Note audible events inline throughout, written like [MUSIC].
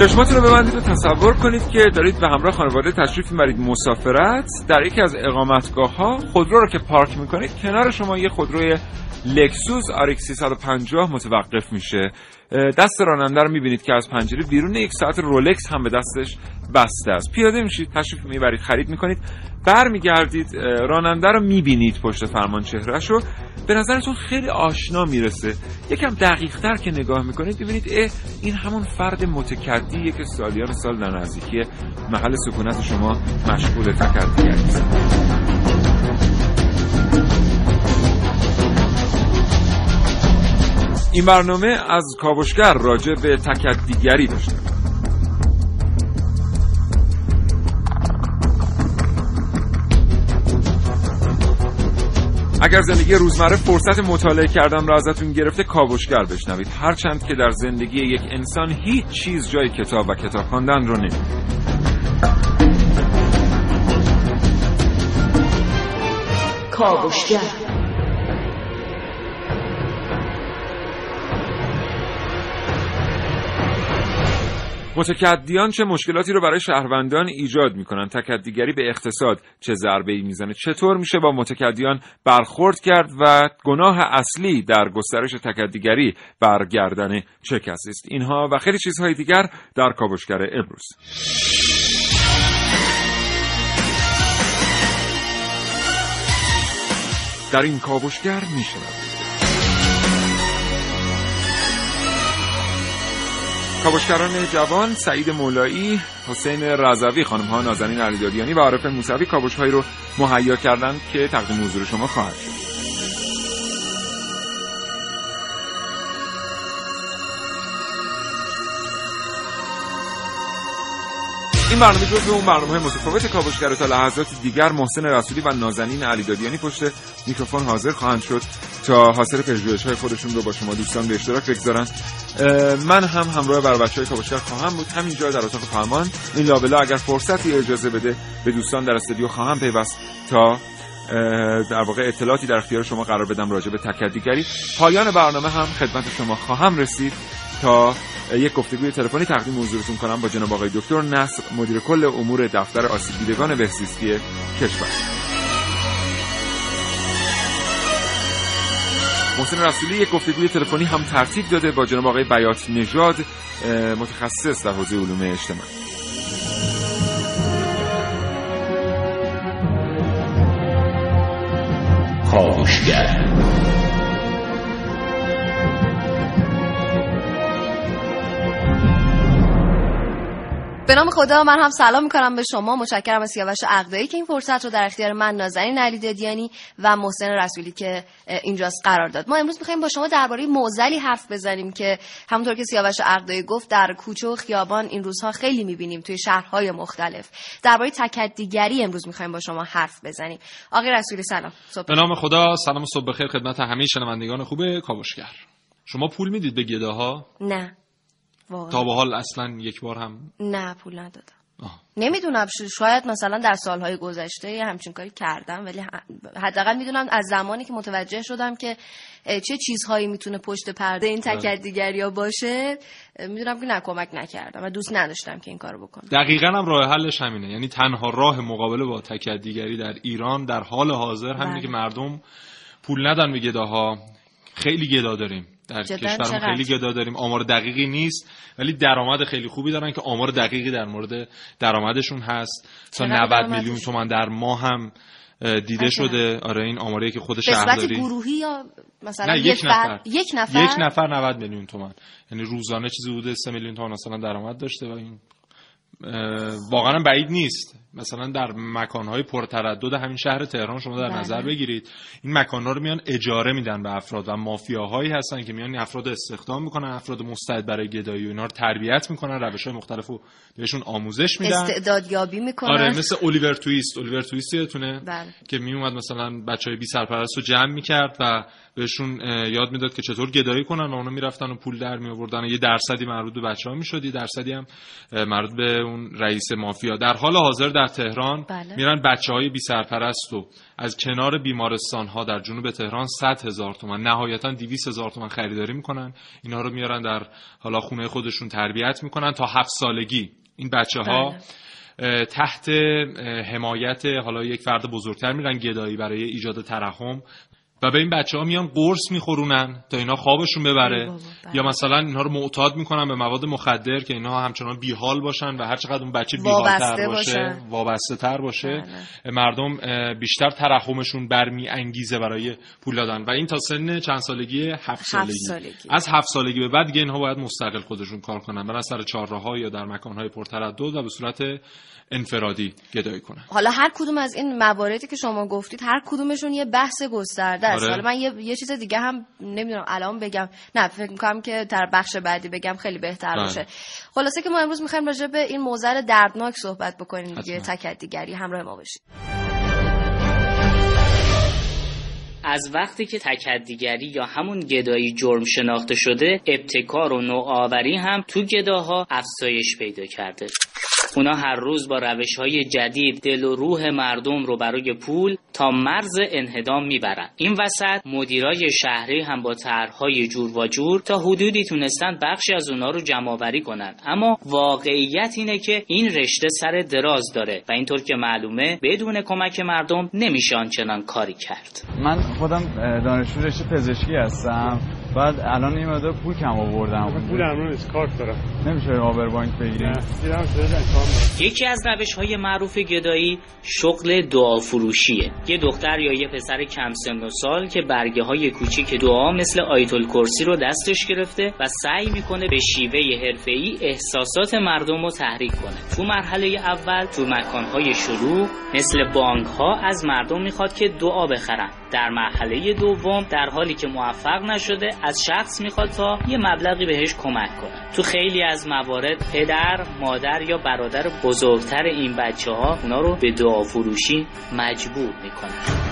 چشماتون رو ببندید و تصور کنید که دارید به همراه خانواده تشریف می‌برید. مسافرت در یکی از اقامتگاه ها خودرو رو که پارک می‌کنید کنار شما یه خودروی لکسوس RX 350 متوقف میشه. دست راننده رو می‌بینید که از پنجره بیرون یک ساعت رولکس هم به دستش بسته است. پیاده میشید تشریف می‌برید خرید می‌کنید. برمیگردید راننده رو می‌بینید پشت فرمان چهرهش رو. به نظرتون خیلی آشنا می‌رسه. یکم دقیق تر که نگاه می‌کنید ببینید اه این همون فرد متکدیه که سالیان سال در نزدیکی محل سکونت شما مشغول تکدیگری این برنامه از کاوشگر راجع به تکدیگری داشته. اگر زندگی روزمره فرصت مطالعه کردن را ازتون گرفته کاوشگر بشنوید. هرچند که در زندگی یک انسان هیچ چیز جای کتاب و کتاب خواندن رو نمیده کاوشگر. متکدیان چه مشکلاتی رو برای شهروندان ایجاد می‌کنن؟ تکدیگری به اقتصاد چه ضربه ای می‌زنه؟ چطور میشه با متکدیان برخورد کرد و گناه اصلی در گسترش تکدیگری برگردن چه کسی است؟ اینها و خیلی چیزهای دیگر در کاوشگر امروز. در این کاوشگر میشنوید. کاوشگران جوان سعید مولایی حسین رضوی خانم ها نازنین علیدادیانی و عارف موسوی کاوش هایی رو مهیا کردند که تقدیم حضور شما خواهد شد. این برنامه جزو اون برنامه متفاوت کاوشگر تا لحظات دیگر محسن رسولی و نازنین علیدادیانی پشت میکروفون حاضر خواهند شد. تا حاصل پژوهش های خودشون رو با شما دوستان به اشتراک بگذارن. من هم همراه بر بچه های کاوشگر خواهم بود. همینجا در اتاق فرمان. این لابلا اگر فرصتی اجازه بده به دوستان در استودیو خواهم پیوست تا در واقع اطلاعاتی در اختیار شما قرار بدم راجع به تکدیگری. پایان برنامه هم خدمت شما خواهم رسید تا یک گفتگوی تلفنی تقدیم حضورتون کنم با جناب آقای دکتر نصر مدیر کل امور دفتر آسیب دیدگان بهزیستی کشور. محسن رسولی یک گفتگوی تلفنی هم ترتیب داده با جناب آقای بیات نژاد متخصص در حوزه علوم اجتماعی. کاوشگر به نام خدا من هم سلام می‌کنم به شما. متشکرم از سیاوش عقدایی که این فرصت رو در اختیار من نازنین علی دادیانی و محسن رسولی که اینجاست قرار داد. ما امروز می‌خوایم با شما درباره موزلی حرف بزنیم که همونطور که سیاوش عقدایی گفت در کوچه و خیابان این روزها خیلی می‌بینیم توی شهرهای مختلف. درباره تکدیگری امروز می‌خوایم با شما حرف بزنیم. آقای رسولی سلام. صبح به نام خدا سلام صبح بخیر خدمت همه شنوندگان خوب کاوشگر. شما پول می‌دید به گداها؟ نه. تا به حال اصلا یک بار هم نه پول ندادم. نمی‌دونم شاید مثلا در سالهای گذشته همچین کاری کردم ولی حداقل می‌دونم از زمانی که متوجه شدم که چه چیزهایی می‌تونه پشت پرده این تکدیگری ها باشه می‌دونم که نه کمک نکردم و دوست نداشتم که این کارو بکنم. دقیقا هم راه حلش همینه. یعنی تنها راه مقابله با تکدیگری در ایران در حال حاضر همینه بله. که مردم پول ندن به گداها. خیلی گدا داریم. در کشورمون؟ خیلی گدا داریم. آمار دقیقی نیست ولی درآمد خیلی خوبی دارن که آمار دقیقی در مورد درآمدشون هست. تا چقدر 90 درآمدشون؟ میلیون تومان در ماه هم دیده. شده. آره این آماری که خود شهرداری گروهی یا مثلا نه یک یک فرد نفر. یک نفر؟ یک نفر 90 میلیون تومن یعنی روزانه چیزی بوده 3 میلیون تومن مثلا درآمد داشته و این واقعا بعید نیست. مثلا در مکانهای پرتردد همین شهر تهران شما در بله. نظر بگیرید. این مکانها رو میان اجاره میدن به افراد و مافیاهایی هستن که میان این افراد استخدام می‌کنن افراد مستعد برای گدایی و اینا رو تربیت می‌کنن روش های مختلف رو بهشون آموزش میدن. استعدادیابی می‌کنن. آره مثل الیور تویست الیور تویست یادتونه بله. که می اومد مثلا بچه های بی سرپرست رو جمع می‌کرد و بهشون یاد می‌داد که چطور گدایی کنن و اونا می‌رفتن و پول در می آوردن یه درصدی مربوط به بچه ها می‌شد یه درصدی هم مربوط به اون رئیس مافیا در حال حاضر در تهران بله. میرن بچه های بی سرپرست و از کنار بیمارستان ها در جنوب تهران 100 هزار تومن نهایتا 200 هزار تومن خریداری می‌کنن اینا رو میارن در حالا خونه خودشون تربیت می‌کنن تا هفت سالگی این بچه ها بله. تحت حمایت حالا یک فرد بزرگتر میرن گدایی برای ایجاد ترحم و به این بچه ها میان قرص میخورونن تا اینا خوابشون ببره بله. یا مثلا اینها رو معتاد می‌کنن به مواد مخدر که اینها همچنان بیحال باشن و هر چقدر اون بچه بیحالتر وابسته باشه باشن. وابسته تر باشه بله. مردم بیشتر ترحمشون برمی انگیزه برای پول دادن و این تا سن چند سالگی هفت سالگی, سالگی. از هفت سالگی به بعد دیگه اینها باید مستقل خودشون کار کنن برن سر چهارراه یا در مکانهای پرتردد و به صورت انفرادی گدایی کنن حالا هر کدوم از این مواردی که شما گفتید هر کدومشون یه بحث گسترده است آره. حالا من یه, یه چیز دیگه هم نمی‌دونم الان بگم نه فکر می‌کنم که در بخش بعدی بگم خیلی بهتر بله. باشه خلاصه که ما امروز می‌خوایم راجع به این موزل دردناک صحبت بکنیم دیگه. تکدیگری همراه ما باشید از وقتی که تکدیگری یا همون گدایی جرم شناخته شده ابتکار و نوآوری هم تو گداها افزایش پیدا کرده اونا هر روز با روش های جدید دل و روح مردم رو برای پول تا مرز انهدام می‌برن این وسط مدیرای شهری هم با طرحهای جور و جور تا حدودی تونستن بخشی از اونا رو جمع آوری کنن اما واقعیت اینه که این رشته سر دراز داره و اینطور که معلومه بدون کمک مردم نمیشه آنچنان کاری کرد. من خودم دانشجو رشته پزشکی هستم. بعد الان این مقدار پول کم آوردم پول امروز نیست کارت دارم. نمیشه آور بانک بگیریم. یکی از روش های معروف گدایی شغل دعا فروشیه. یه دختر یا یه پسر کم سن و سال که برگه های کوچیک دعا مثل آیت الکرسی رو دستش گرفته و سعی می‌کنه به شیوه حرفه‌ای احساسات مردم رو تحریک کنه. تو مرحله اول تو مکانهای شلوغ مثل بانک ها از مردم می‌خواد که دعا بخرن. در مرحله دوم در حالی که موفق نشده از شخص می‌خواد تا یه مبلغی بهش کمک کنه. تو خیلی از موارد پدر مادر یا برادر بزرگتر این بچه ها اونا رو به دعا فروشی مجبور می‌کنن.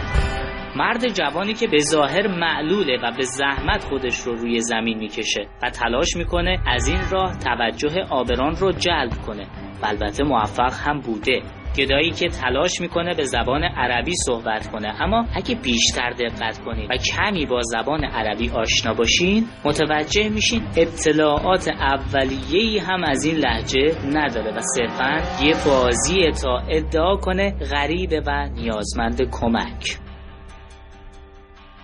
مرد جوانی که به ظاهر معلوله و به زحمت خودش رو روی زمین می‌کشه و تلاش می‌کنه از این راه توجه آبران رو جلب کنه. و البته موفق هم بوده. گدایی که تلاش می‌کنه به زبان عربی صحبت کنه. اما اگه بیشتر دقت کنید و کمی با زبان عربی آشنا باشین متوجه میشین اطلاعات اولیه‌ای هم از این لحجه نداره و صرفا یه بازیه تا ادعا کنه غریبه و نیازمند کمک.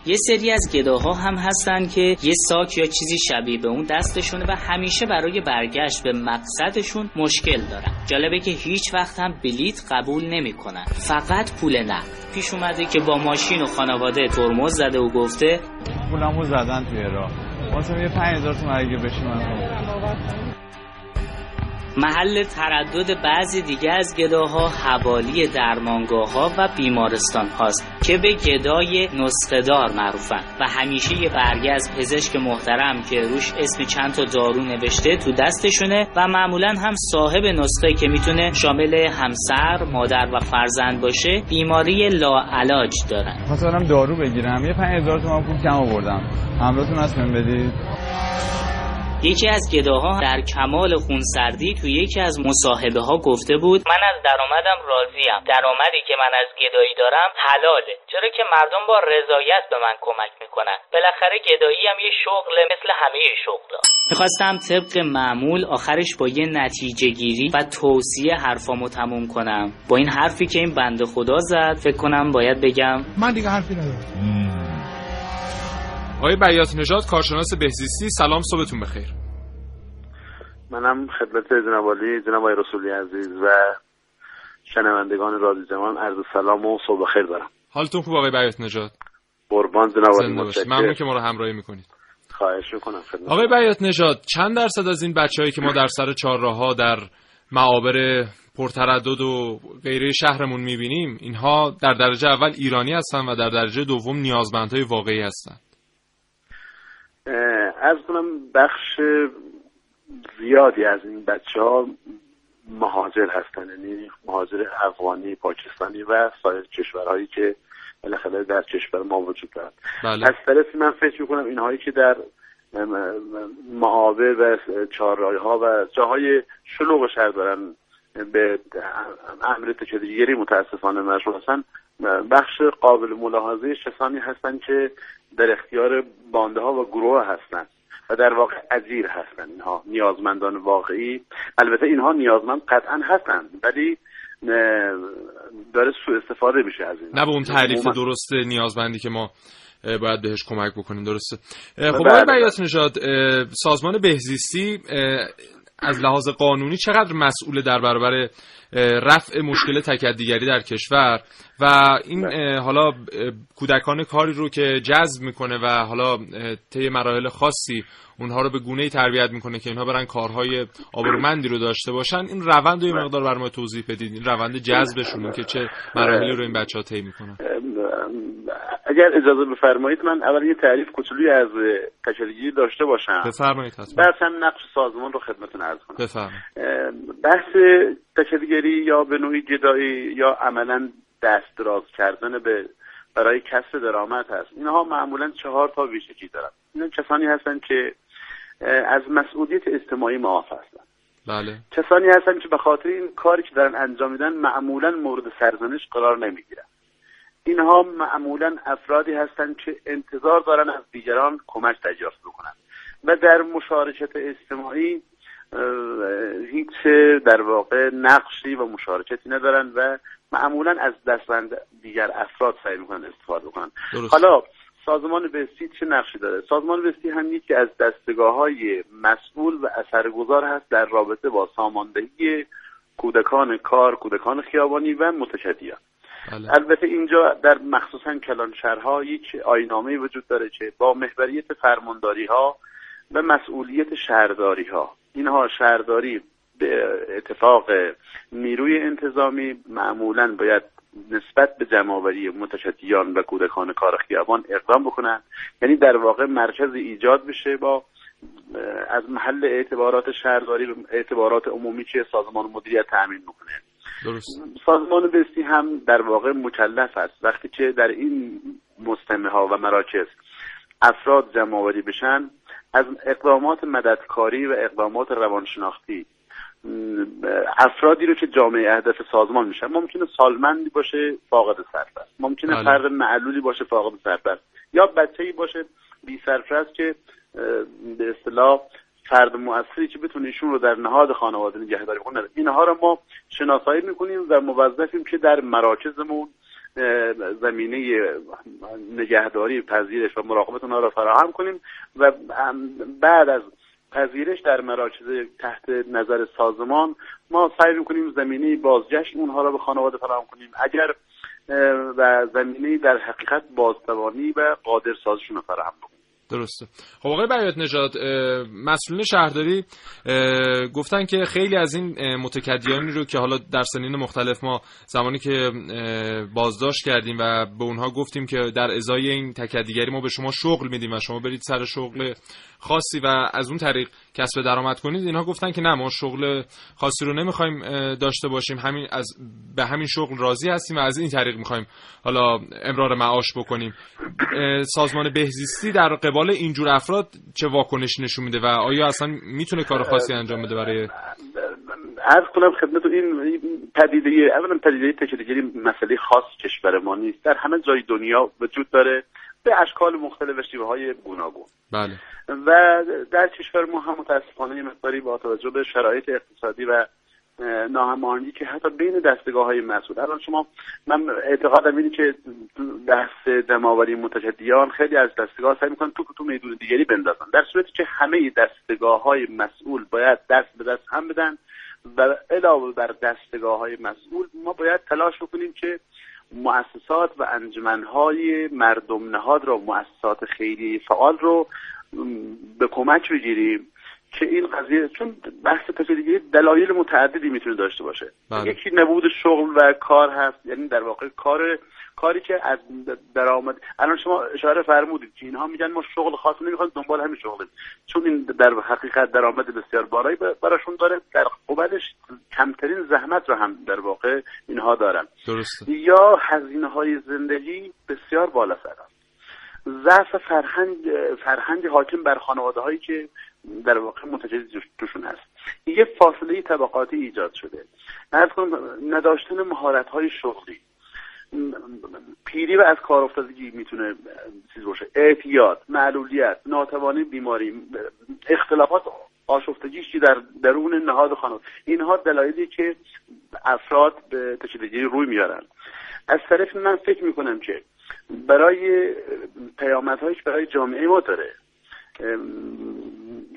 یه سری از گداها هم هستن که یه ساک یا چیزی شبیه به اون دستشونه و همیشه برای برگشت به مقصدشون مشکل دارن. جالبه که هیچ وقت هم بلیت قبول نمی‌کنن. فقط پول نقد. پیش اومده که با ماشین و خانواده ترمز زده و گفته پولمو زدن توی راه واسه یه 5000 تومن اگه بشه من محل تردد بعضی دیگه از گداها حوالی درمانگاه ها و بیمارستان هاست که به گدای نسخهدار معروفن و همیشه یه برگه از پزشک محترم که روش اسم چند تا دارو نوشته تو دستشونه و معمولا هم صاحب نسخه که می‌تونه شامل همسر، مادر و فرزند باشه بیماری لاعلاج دارن. برم دارو بگیرم. یه 5000 تومن پول کم آوردم. همراهتون هست بدید. یکی از گداها در کمال خونسردی تو یکی از مصاحبه ها گفته بود من از درآمدم راضیم. درآمدی که من از گدایی دارم حلاله. چرا که مردم با رضایت به من کمک می‌کنن؟ بالاخره گدایی هم یه شغله مثل همه شغلا می‌خواستم طبق معمول آخرش با یه نتیجه گیری و توصیه حرفامو تموم کنم. با این حرفی که این بنده خدا زد فکر کنم باید بگم. من دیگه حرفی ندارم. آقای بیات نژاد کارشناس بهزیستی سلام صبحتون بخیر. منم خدمت جناب عالی جناب رسولی عزیز و شنوندگان رادیو زمان عرض سلام و صبح خیر دارم. حالتون خوب آقای بیات نجات قربان جناب ممنون که ما رو همراهی می‌کنید. خواهش می‌کنم خدمت آقای بیات نژاد چند درصد از این بچههایی که ما در سر چهارراها در معابر پرتردد و غیره شهرمون می‌بینیم اینها در درجه اول ایرانی هستن و در درجه دوم نیازمندهای واقعی هستن. از کنم بخش زیادی از این بچه ها مهاجر هستن یعنی مهاجر افغانی پاکستانی و سایر کشورهایی که بالاخره در کشور ما وجود دارد بله. از طرفی من فکر می‌کنم اینهایی که در معابه و چهارراه ها و جاهای شلوغ شهر دارن به امر تکدیگری متاسفانه مشغول هستن بخش قابل ملاحظه کسانی هستند که در اختیار بانده ها و گروه هستند و در واقع اجیر هستند اینها نیازمندان واقعی. البته اینها نیازمند قطعا هستند ولی داره سوء استفاده میشه از این. نه به اون تعریف درست نیازمندی که ما باید بهش کمک بکنیم درسته. خب بله. آقای بیات نژاد سازمان بهزیستی از لحاظ قانونی چقدر مسئول در برابر رفع مشکل تکدیگری در کشور؟ و این حالا کودکان کاری رو که جذب می‌کنه و حالا طی مراحل خاصی اونها رو به گونه ای تربیت می‌کنه که اینها برن کارهای آبرومندی رو داشته باشن این روند رو یه مقدار بر ما توضیح بدید این روند جذبشون که چه مراحلی رو این بچه ها طی می‌کنن. اگر اجازه بفرمایید من اول یه تعریف کوچولویی از تکدیگری داشته باشم. بفرمایید بعد هم نقش سازمان رو خدمتتون عرض کنم. بفرمایید. بحث تکدیگری یا به نوعی گدایی یا عملا دست دراز کردن به برای کسب درآمد هست. اینها معمولا چهار تا ویژگی دارن. اینا کسانی هستن که از مسئولیت اجتماعی معاف هستن. بله. کسانی هستن که به خاطر این کاری که دارن انجام میدن معمولا مورد سرزنش قرار نمی‌گیرن. اینها معمولا افرادی هستند که انتظار دارن از دیگران کمک دریافت بکنن. و در مشارکت اجتماعی هیچ در واقع نقشی و مشارکتی ندارن و معمولا از دستبند دیگر افراد سعی می‌کنن استفاده بکنن. درست. حالا سازمان بستی چه نقشی داره؟ سازمان بستی هم یکی از دستگاه های مسئول و اثرگذار هست در رابطه با ساماندهی کودکان کار کودکان خیابانی و متشدیان. بله. البته اینجا در مخصوصا کلانشهرها یک آینامه وجود داره که با محوریت فرمانداری ها و مسئولیت شهرداری ها اینها شهرداری به اتفاق نیروی انتظامی معمولا باید نسبت به جمعآوری متشدیان و کودکان کار خیابان اقدام بکنن یعنی در واقع مرکز ایجاد بشه با از محل اعتبارات شهرداری اعتبارات عمومی که سازمان مدیریت تامین می‌کنه درست. سازمان بستی هم در واقع مکلف است. وقتی که در این مجتمع ها و مراکز افراد جمع آوری بشن از اقدامات مددکاری و اقدامات روانشناختی افرادی رو که جامعه اهداف سازمان میشن ممکنه سالمندی باشه فاقد سرپرست. ممکنه بله. فرد معلولی باشه فاقد سرپرست. یا بچه‌ای باشه بی سرپرست که به اصطلاح فرد مؤثری که بتونه ایشون رو در نهاد خانواده نگهداری کنه اینها رو ما شناسایی می‌کنیم و موظفیم که در مراکزمون زمینه نگهداری پذیرش و مراقبت اونها را فراهم کنیم و بعد از پذیرش در مراکز تحت نظر سازمان ما سعی می‌کنیم زمینه بازگشت اونها را به خانواده فراهم کنیم. اگر و زمینه در حقیقت بازتوانی و قادر سازشون رو فراهم کنیم درسته. خب آقای بیات نژاد مسئولین شهرداری گفتن که خیلی از این متکدیانی رو که حالا در سنین مختلف ما زمانی که بازداشت کردیم و به اونها گفتیم که در ازای این تکدیگری ما به شما شغل میدیم و شما برید سر شغل خاصی و از اون طریق کسب درآمد کنید اینها گفتن که نه ما شغل خاصی رو نمی‌خوایم داشته باشیم. همین از به همین شغل راضی هستیم و از این طریق می‌خوایم حالا امرار معاش بکنیم. سازمان بهزیستی در قبال اینجور افراد چه واکنش نشون میده و آیا اصلا می‌تونه کار خاصی انجام بده برای عرض کنم خدمت این پدیده اولا پدیده تکدیگری مسئله خاص کشور ما نیست. در همه جای دنیا وجود داره. به اشکال مختلف و شیوه های گوناگون. بله. و در کشور ما هم متاسفانه مقداری با توجه به شرایط اقتصادی و اه، ناهماهنگی که حتی بین دستگاه های مسئول. الان شما من اعتقادم اینه که دست جمعآوری متشدیان خیلی از دستگاه سعی می‌کنن تو تو میدون دیگری بندازن. در صورتی که همه دستگاه های مسئول باید دست به دست هم بدن و علاوه بر دستگاه های مسئول ما باید تلاش بکنیم که مؤسسات و انجمنهای مردم نهاد رو مؤسسات خیلی فعال رو به کمک بگیریم. که این قضیه چون بحث تکلیفی دلایل متعددی می‌تونه داشته باشه. بله. یکی نبود شغل و کار هست یعنی در واقع کار کاری که از درآمد الان شما اشاره فرمودید که اینها میگن ما شغل خاص نمی‌خوایم دنبال همین شغل چون این در حقیقت درآمد بسیار بالایی براشون داره در قبلش کمترین زحمت رو هم در واقع اینها دارن. درسته. یا هزینه های زندگی بسیار بالا سر است. ضعف فرهنگ فرهنگ حاکم بر خانواده هایی که در واقع متجدد توشون هست. یه فاصله طبقاتی ایجاد شده. از نداشتن مهارت های شغلی. پیری و از کار افتادگی می‌تونه چیز باشه. اعتیاد معلولیت ناتوانی بیماری اختلافات آشفتگیش در درون نهاد خانواده اینها دلایلی که افراد به تشدیدگی روی میارن. از طرف من فکر می‌کنم که برای پیامدهایش برای جامعه ما داره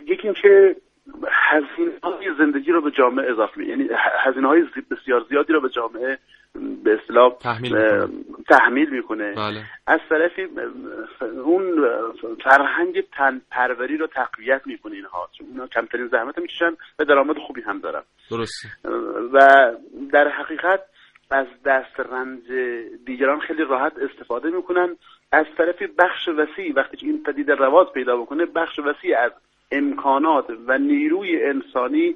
یکی اینکه هزینه های زندگی رو به جامعه اضافه یعنی هزینه های بسیار زیادی رو به جامعه به اصطلاح تحمیل می‌کنه, تحمیل می‌کنه. بله. از طرفی اون فرهنگ تن پروری رو تقویت می‌کنه اینها. چون اینا کمترین زحمت می‌کشن و درآمد خوبی هم دارن. درسته. و در حقیقت از دست رنج دیگران خیلی راحت استفاده می‌کنن. از طرفی بخش وسیع وقتی که این پدیده رواج پیدا بکنه بخش وسیع از امکانات و نیروی انسانی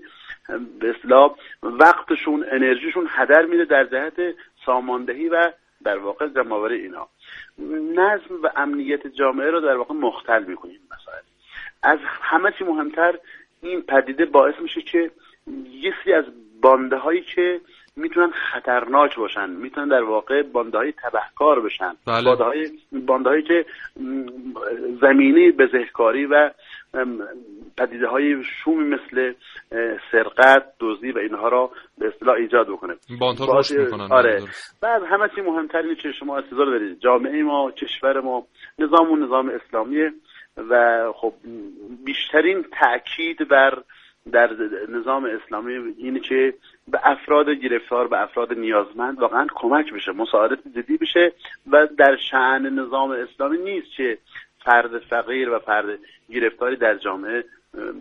به اصطلاح وقتشون انرژیشون هدر میره در جهت ساماندهی و در واقع جمعآوری اینا. نظم و امنیت جامعه رو در واقع مختل می‌کنیم مثلا. از همه چی مهمتر این پدیده باعث میشه که یه سری از بانده هایی که می‌تونن خطرناک باشن می‌تونن در واقع بانده های تبهکار بشن. بله. بانده, های بانده هایی که زمینی بزهکاری و پدیده های شومی مثل سرقت دزدی و اینها را به اصطلاح ایجاد بکنه. باندها رشد می‌کنن. آره. بعد همه چی مهمتر اینه که شما استظار دارید جامعه ما کشور ما نظام و نظام اسلامیه و خب بیشترین تاکید بر در نظام اسلامی اینه که به افراد گرفتار به افراد نیازمند واقعا کمک بشه مساعدت جدی بشه و در شعن نظام اسلامی نیست که فرد فقیر و فرد گرفتاری در جامعه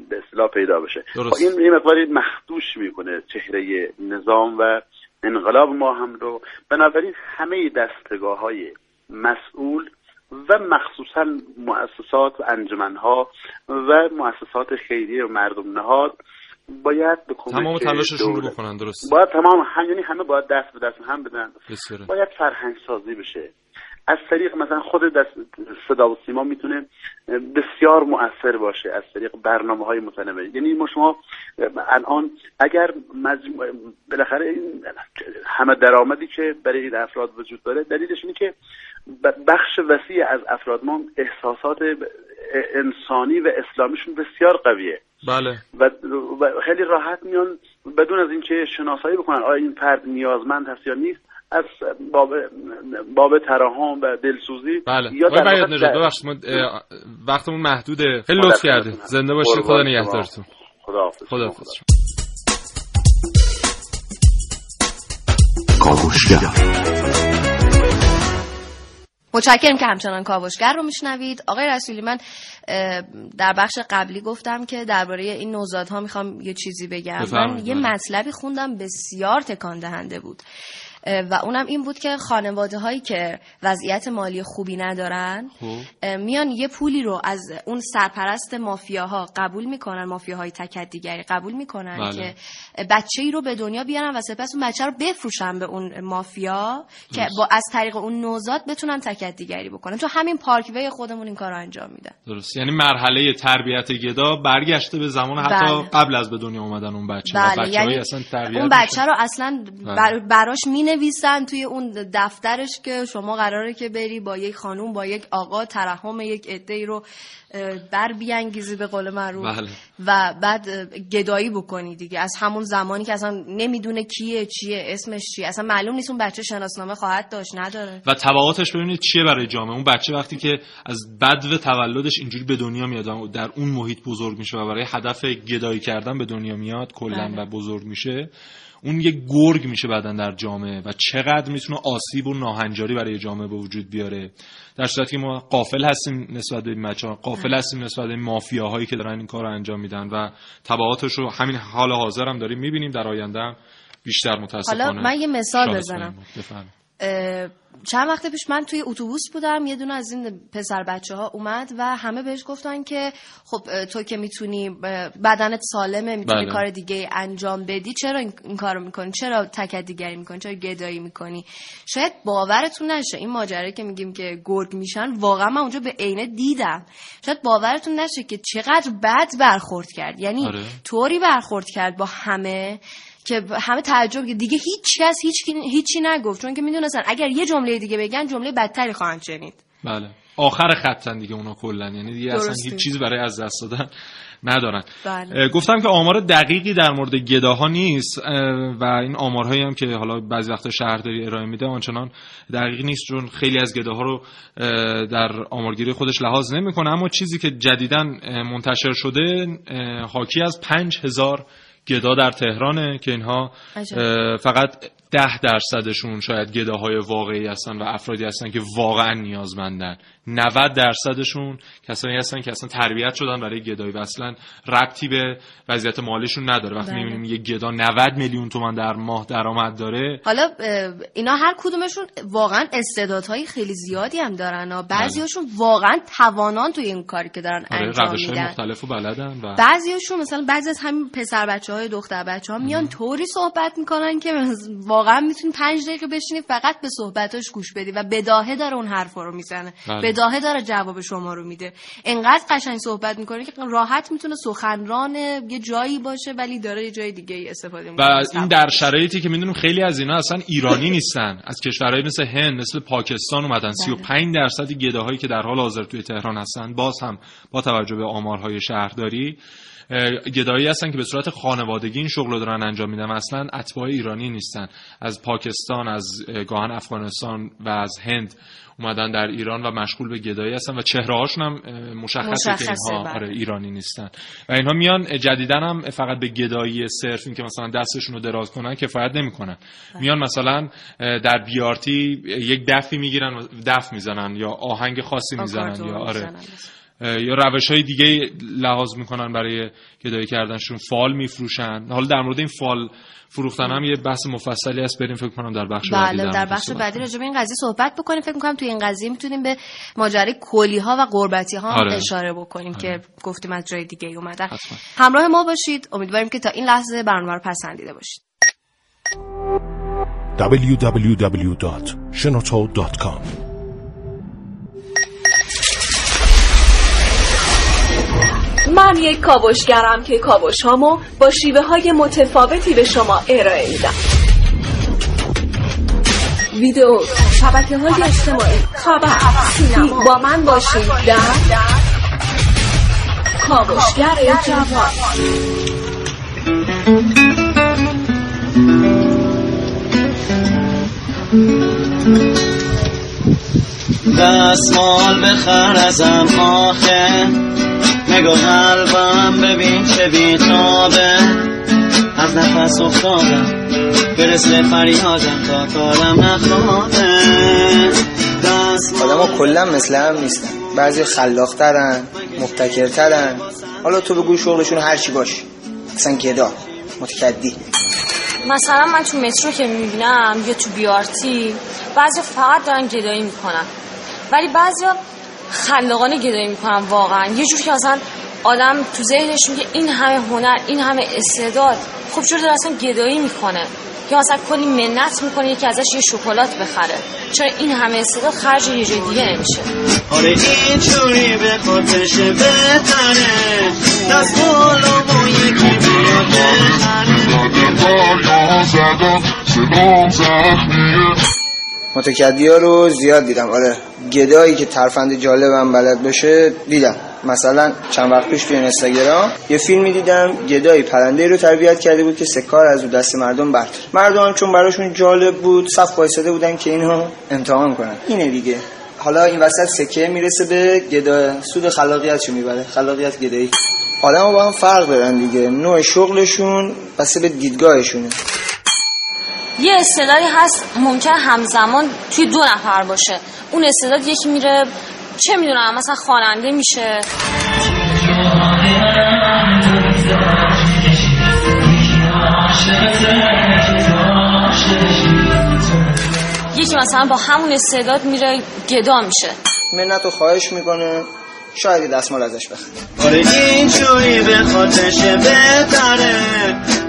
به اصطلاح پیدا بشه. این این مقداری مخدوش می‌کنه چهره نظام و انقلاب ما هم رو. بنابراین همه دستگاه های مسئول و مخصوصا مؤسسات و انجمنها و مؤسسات خیریه و مردم نهاد باید به کمک تمام تلاششون رو بکنن درست. باید تمام هم یعنی همه باید دست به دست هم بدن. بسیاره. باید فرهنگ سازی بشه. از طریق مثلا خود دست صدا و سیما می‌تونه بسیار مؤثر باشه از طریق برنامه های متنوع یعنی ما شما الان اگر مجموع بالاخره این همه درآمدی که برای این افراد وجود داره دلیلش اینه که بخش وسیع از افراد ما احساسات انسانی و اسلامیشون بسیار قویه. بله. و, خیلی راحت میان بدون از اینکه شناسایی بکنن آیا این فرد نیازمند هست یا نیست از باب باب تراهام و دلسوزی بله. یا در واقع نجات ببخشید ما وقتمون محدوده. خیلی لطف کردید زنده باشید. خدا نگهدارتون. خدا حافظ خدا حافظ متشکرم که همچنان کاوشگر رو میشنوید. آقای رسولی من در بخش قبلی گفتم که درباره این نوزادها می‌خوام یه چیزی بگم. من یه مطلبی خوندم بسیار تکان دهنده بود. و اونم این بود که خانواده هایی که وضعیت مالی خوبی ندارن میان یه پولی رو از اون سرپرست مافیاها قبول می‌کنن مافیاهای تکدیگری قبول می‌کنن بله. که بچه ای رو به دنیا بیارن و سپس اون بچه رو بفروشن به اون مافیا که با از طریق اون نوزاد بتونن تکدیگری بکنن. تو همین پارک وی خودمون این کار انجام میدن. درست. یعنی مرحله تربیت گدا برگشته به زمان حتی بله. قبل از به دنیا اومدن اون بچه بله. بچه یعنی اصلا تربیت اون بچه رو اصلا بر... براش می نویسن توی اون دفترش که شما قراره که بری با یک خانوم با یک آقا ترحم یک عده رو بر بیانگیزی به قول معروف بله. و بعد گدایی بکنی دیگه از همون زمانی که اصلا نمی‌دونه کیه چیه اسمش چیه اصلا معلوم نیست اون بچه شناسنامه خواهد داشت نداره و تبعاتش ببینید چیه برای جامعه اون بچه وقتی که از بدو تولدش اینجوری به دنیا میاد و در اون محیط بزرگ میشه و برای هدف گدایی کردن به دنیا میاد کلا بله. و بزرگ میشه اون یه گرگ میشه بعدا در جامعه و چقدر می‌تونه آسیب و ناهنجاری برای جامعه به وجود بیاره. در صورتی که ما قافل هستیم نسبت به این بچه‌ها قافل هستیم نسبت به مافیاهایی که دارن این کار رو انجام میدن و تبعاتش رو همین حال حاضر هم داریم می‌بینیم در آینده بیشتر متاسفانه حالا من یه مثال بزنم. چند وقت پیش من توی اتوبوس بودم یه دونه از این پسر بچه ها اومد و همه بهش گفتن که خب تو که می‌تونی بدنت سالمه می‌تونی بله. کار دیگه انجام بدی چرا این, کارو می‌کنی؟ چرا تک دیگری می‌کنی؟ چرا گدایی می‌کنی؟ شاید باورتون نشه این ماجرایی که میگیم که گرگ میشن واقعا من اونجا به عینه دیدم. شاید باورتون نشه که چقدر بد برخورد کرد. یعنی آره. طوری برخورد کرد با همه که همه تعجب که دیگه هیچ کس هیچ هیچی نگفت. چون که می‌دونستن اگر یه جمله دیگه بگن جمله بدتری خواهند شنید. بله. آخر خطن دیگه اونا کلا. یعنی دیگه اصلا درسته. هیچ چیزی برای از دست دادن ندارن. بله. گفتم که آمار دقیقی در مورد گداها نیست و این آمارهایی هم که حالا بعضی وقتا شهرداری ارائه میده آنچنان دقیق نیست چون خیلی از گداها رو در آمارگیری خودش لحاظ نمی‌کنه. اما چیزی که جدیدا منتشر شده حاکی از پنج هزار گدا در تهرانه که اینها فقط ده درصدشون شاید گداهای واقعی هستن و افرادی هستن که واقعا نیازمندن. 90 درصدشون کسانی هستن که اصلا تربیت شدن برای گدایی و اصلا ربطی به وضعیت مالیشون نداره. وقتی بله. می‌بینیم یه گدا 90 میلیون تومان در ماه درآمد داره حالا اینا هر کدومشون واقعا استعدادهای خیلی زیادی هم دارن و بعضیاشون واقعا توانان توی این کاری که دارن آره انجام میدن. مختلف و بلدن و بعضیاشون مثلا بعضی از همین پسر بچه های دختر بچه ها میان طوری صحبت می‌کنن که واقعا می‌تونی پنج دقیقه بشینی فقط به صحبتاش گوش بدی و بداهه داره اون حرفا رو می‌زنه. بله. بداهه داره جواب شما رو میده. انقدر قشنگ صحبت می‌کنه که راحت می‌تونه سخنران یه جایی باشه ولی داره یه جای دیگه ای استفاده می‌کنه. و این در شرایطی که می‌دونیم خیلی از اینا اصلا ایرانی [LAUGHS] نیستن. از کشورهای مثل هند مثل پاکستان اومدن. 35 درصد گداهایی که در حال حاضر توی تهران هستن باز هم با توجه به آمارهای شهرداری گدایی هستن که به صورت خانوادگی این شغل رو دارن انجام میدن و اصلا اتباع ایرانی نیستن. از پاکستان از اه، گاهن افغانستان و از هند اومدن در ایران و مشغول به گدایی هستن و چهره هاشون هم اه، مشخصه که مشخصه، اینها بله. آره ایرانی نیستن. و اینها میان جدیدن هم فقط به گدایی صرف این که مثلا دستشون رو دراز کنن کفایت نمی‌کنن. میان مثلا در بیارتی یک دفی می‌گیرن دف می‌زنن یا آهنگ خاصی می‌زنن یا آره. می‌زنن. یا روش های دیگه لحاظ می‌کنن برای گدایی کردنشون. فال میفروشن. حالا در مورد این فال فروختن هم یه بحث مفصلی هست. بریم فکر کنم در بخش بعدی بله در بخش بعدی. راجع به این قضیه صحبت بکنیم. فکر می‌کنم توی این قضیه می‌تونیم به ماجرای کلی ها و قربتی ها آره. اشاره بکنیم که گفتیم از جای دیگه اومدن. حتما. همراه ما باشید. امیدواریم که تا این لحظه برنامه رو پسندیده باشید. www.shenoto.com من یک کاوشگرم که کاوش هامو با شیوه های متفاوتی به شما ارائه میدم. ویدیو شبکه های اجتماعی. خبر سینما با من باشید در کاوشگر جوان. دستمال بخر ازم آخه نگاه قلبم ببین چه بیتابه از نفس افتادم برسه فریادم تا کارم نخوابه. آدم ها کلا مثل هم نیستن. بعضی خلاقترن مبتکرترن. حالا تو بگو شغلشون هر چی باش اصلا گدا متکدی. مثلا من تو مترو که می‌بینم یا تو بیارتی بعضی فقط دارن گدایی می‌کنن. ولی بعضی خلاقانه گدایی می‌کنن واقعا. یه جور که اصلا آدم تو ذهنش میگه این همه هنر این همه استعداد. خب چرا داره اصلا گدایی می‌کنه؟ یا مثلا کلی منت می‌کنه یکی ازش یه شکلات بخره؟ چرا این همه استعداد خرج یه جای دیگه نمیشه؟ آره اینجوری به خودش بهتره. دست بالا با یکی بیاد بخره متکدی ها رو زیاد دیدم آره. گدایی که ترفند جالبم بلد باشه دیدم. مثلا چند وقت پیش توی اینستاگرام یه فیلمی دیدم گدایی پرنده رو تربیت کرده بود که سکار از رو دست مردم برداره مردم هم چون براشون جالب بود صف وایساده بودن که اینو امتحان کنن. اینه دیگه. حالا این وسط سکه می‌رسه به گدا سود خلاقیتشو می‌بره. خلاقیت گدایی. آدم با هم فرق دارن دیگه. نوع شغلشون بسته به دیدگاهشونه. یه استعدادی هست ممکن همزمان توی دو نفر باشه. اون استعداد یکی میره چه می‌دونم مثلا خواننده میشه. یکی مثلا با همون استعداد میره گدا میشه. منت خواهش می‌کنه. شاید دستمال ازش بخره آره. اینجوری به خاطرش بهتره.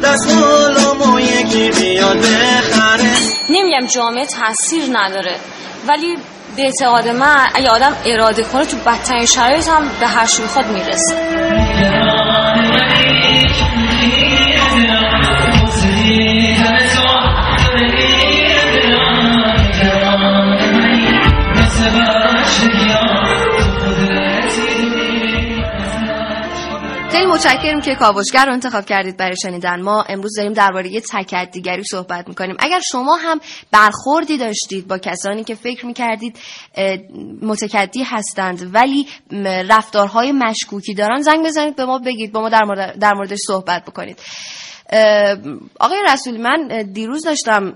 دستمالمو یکی بیاد بخره. نمیگم جامعه تاثیر نداره ولی به اعتقاد من اگه آدم اراده کنه تو بدترین شرایط هم به هر چی می‌خواد می‌رسه. متشکرم که کاوشگر رو انتخاب کردید برای شنیدن ما. امروز داریم درباره یه تکد دیگری صحبت می‌کنیم. اگر شما هم برخوردی داشتید با کسانی که فکر می‌کردید متکدی هستند ولی رفتارهای مشکوکی دارن زنگ بزنید به ما بگید با ما در, مورد در موردش صحبت بکنید. آقای رسولی من دیروز داشتم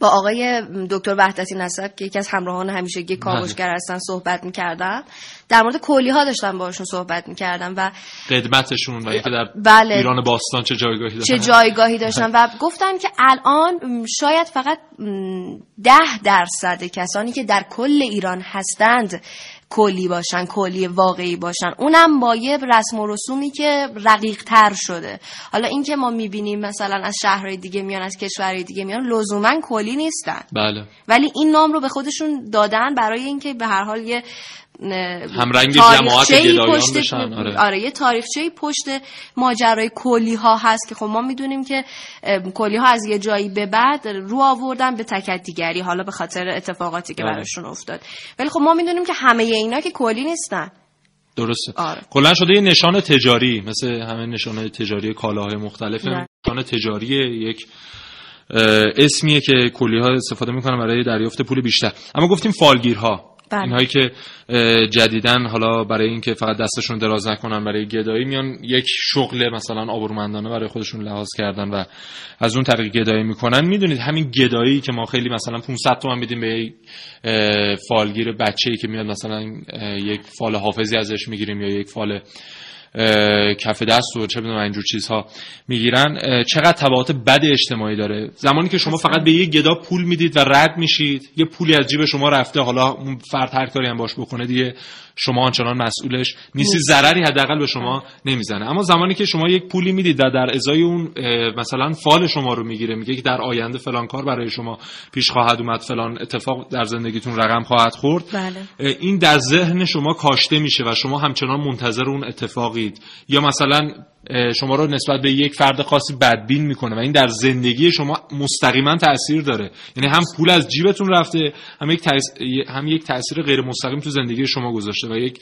با آقای دکتر وحدتی نسب که یکی از همراهان همیشگی کاوشگر هستن صحبت می‌کردم. در مورد کلی ها داشتم باشون صحبت می‌کردم و قدمتشون و اینکه در بله. ایران باستان چه جایگاهی دارن چه جایگاهی داشتن و گفتن که الان شاید فقط ده درصد کسانی که در کل ایران هستند کلی باشن کلی واقعی باشن. اونم با یه رسم و رسومی که رقیق تر شده. حالا اینکه ما می‌بینیم مثلا از شهرهای دیگه میان از کشورهای دیگه میان لزوما کلی نیستن. بله. ولی این نام رو به خودشون دادن برای اینکه به هر حال یه همرنگ جماعت گدایان پشت بشن آره. آره یه تاریخچه پشت ماجرای کلی ها هست که خب ما می‌دونیم که کلی ها از یه جایی به بعد رو آوردن به تکت دیگری حالا به خاطر اتفاقاتی که آره. براشون افتاد ولی خب ما می‌دونیم که همه اینا که کلی نیستن درسته آره. کلا شده یه نشان تجاری مثل همه نشانه تجاری کالاهای مختلف. نشان تجاری یک اسمیه که کلی ها استفاده می‌کنن برای دریافت پول بیشتر اما گفتیم فالگیرها بله. اینهایی که جدیدن حالا برای اینکه فقط دستشون دراز نکنن برای گدایی میان یک شغل مثلا آبرومندانه برای خودشون لحاظ کردن و از اون طریق گدایی می‌کنن می‌دونید همین گدایی که ما خیلی مثلا 500 تومن میدیم به فالگیر بچه‌ای که میاد مثلا یک فال حافظی ازش می‌گیریم یا یک فال کف دست و چه بدونم اینجور چیزها می‌گیرن. چقدر تبعات بد اجتماعی داره. زمانی که شما فقط به یک گدا پول می‌دید و رد میشید یه پولی از جیب شما رفته حالا اون فرد هر کاری هم باش بکنه دیگه. شما آنچنان مسئولش نیستی ضرری حداقل به شما نمی‌زنه. اما زمانی که شما یک پولی می‌دید و در ازای اون مثلا فال شما رو می‌گیره میگه که در آینده فلان کار برای شما پیش خواهد اومد فلان اتفاق در زندگیتون رقم خواهد خورد. بله. این در ذهن شما کاشته میشه و شما همچنان منتظر اون اتفاقید. یا مثلا شما رو نسبت به یک فرد خاصی بدبین می‌کنه و این در زندگی شما مستقیما تاثیر داره. یعنی هم پول از جیبتون رفته هم یک تاثیر, هم یک تاثیر غیر مستقیم تو زندگی شما گذاشته و یک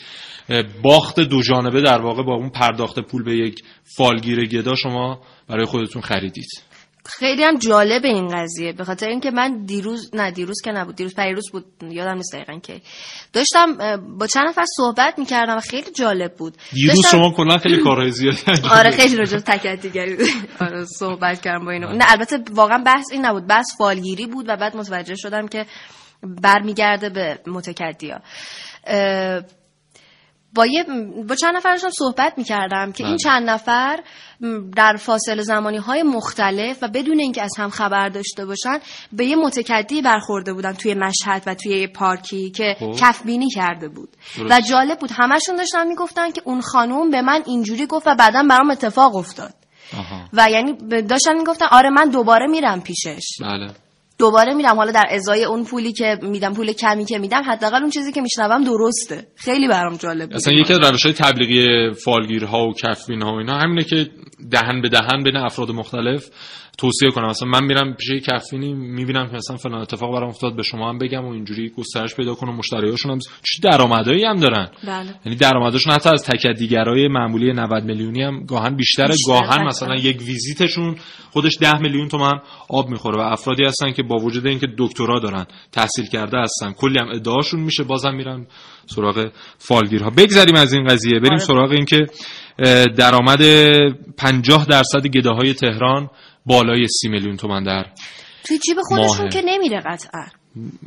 باخت دو جانبه در واقع با اون پرداخت پول به یک فالگیر گدا شما برای خودتون خریدید. خیلی هم جالب این قضیه. به خاطر اینکه من دیروز نه دیروز که نبود دیروز پیروز بود. یادم نیست دقیقا کی. داشتم با چند نفر صحبت می‌کردم و خیلی جالب بود. دیروز داشتم- شما کلا خیلی کارهای زیادی [LAUGHS] آره. خیلی راجع به تک دیگری [LAUGHS] آره صحبت کردم با اینو. نه البته واقعا بحث این نبود. بحث فالگیری بود و بعد متوجه شدم که برمیگرده به متکدیا. با یه با چند نفر داشتم صحبت می‌کردم که این بله. چند نفر در فاصله زمانی های مختلف و بدون اینکه از هم خبر داشته باشن به یه متکدی برخورده بودن توی مشهد و توی یه پارکی که خب. کفبینی کرده بود درست. و جالب بود همشون داشتن می‌گفتن که اون خانوم به من اینجوری گفت و بعدا برام اتفاق افتاد آها. و یعنی داشتن می‌گفتن آره من دوباره میرم پیشش بله دوباره میرم. حالا در ازای اون پولی که میدم پول کمی که میدم حداقل اون چیزی که میشنوم درسته. خیلی برام جالب بود. اصلا یکی از روش های تبلیغی فالگیرها و کفبین ها و اینا همینه که دهن به دهن بین افراد مختلف توصیه کنم. مثلا من میرم پیش یک کفینی می‌بینم که مثلا فلان اتفاق برام افتاد به شما هم بگم و اینجوری گسترش پیدا کنم مشتریاشون هم چه درآمدایی هم دارن؟ بله. یعنی درآمدشون حتی از تکدیگرای معمولی 90 میلیونی هم گاهن بیشتره. بیشتر، گاهن. مثلا یک ویزیتشون خودش 10 میلیون تومن آب می‌خوره و افرادی هستن که با وجود اینکه دکترا دارن تحصیل کرده هستن کلی هم ادعاشون میشه بازم میرن سراغ فالگیرها. بگذریم از این قضیه. بریم آره. سراغ اینکه درآمد 50 درصد گداهای تهران بالای 30 میلیون تومن در توی جیب خودشون ماهه. که نمیره قطعا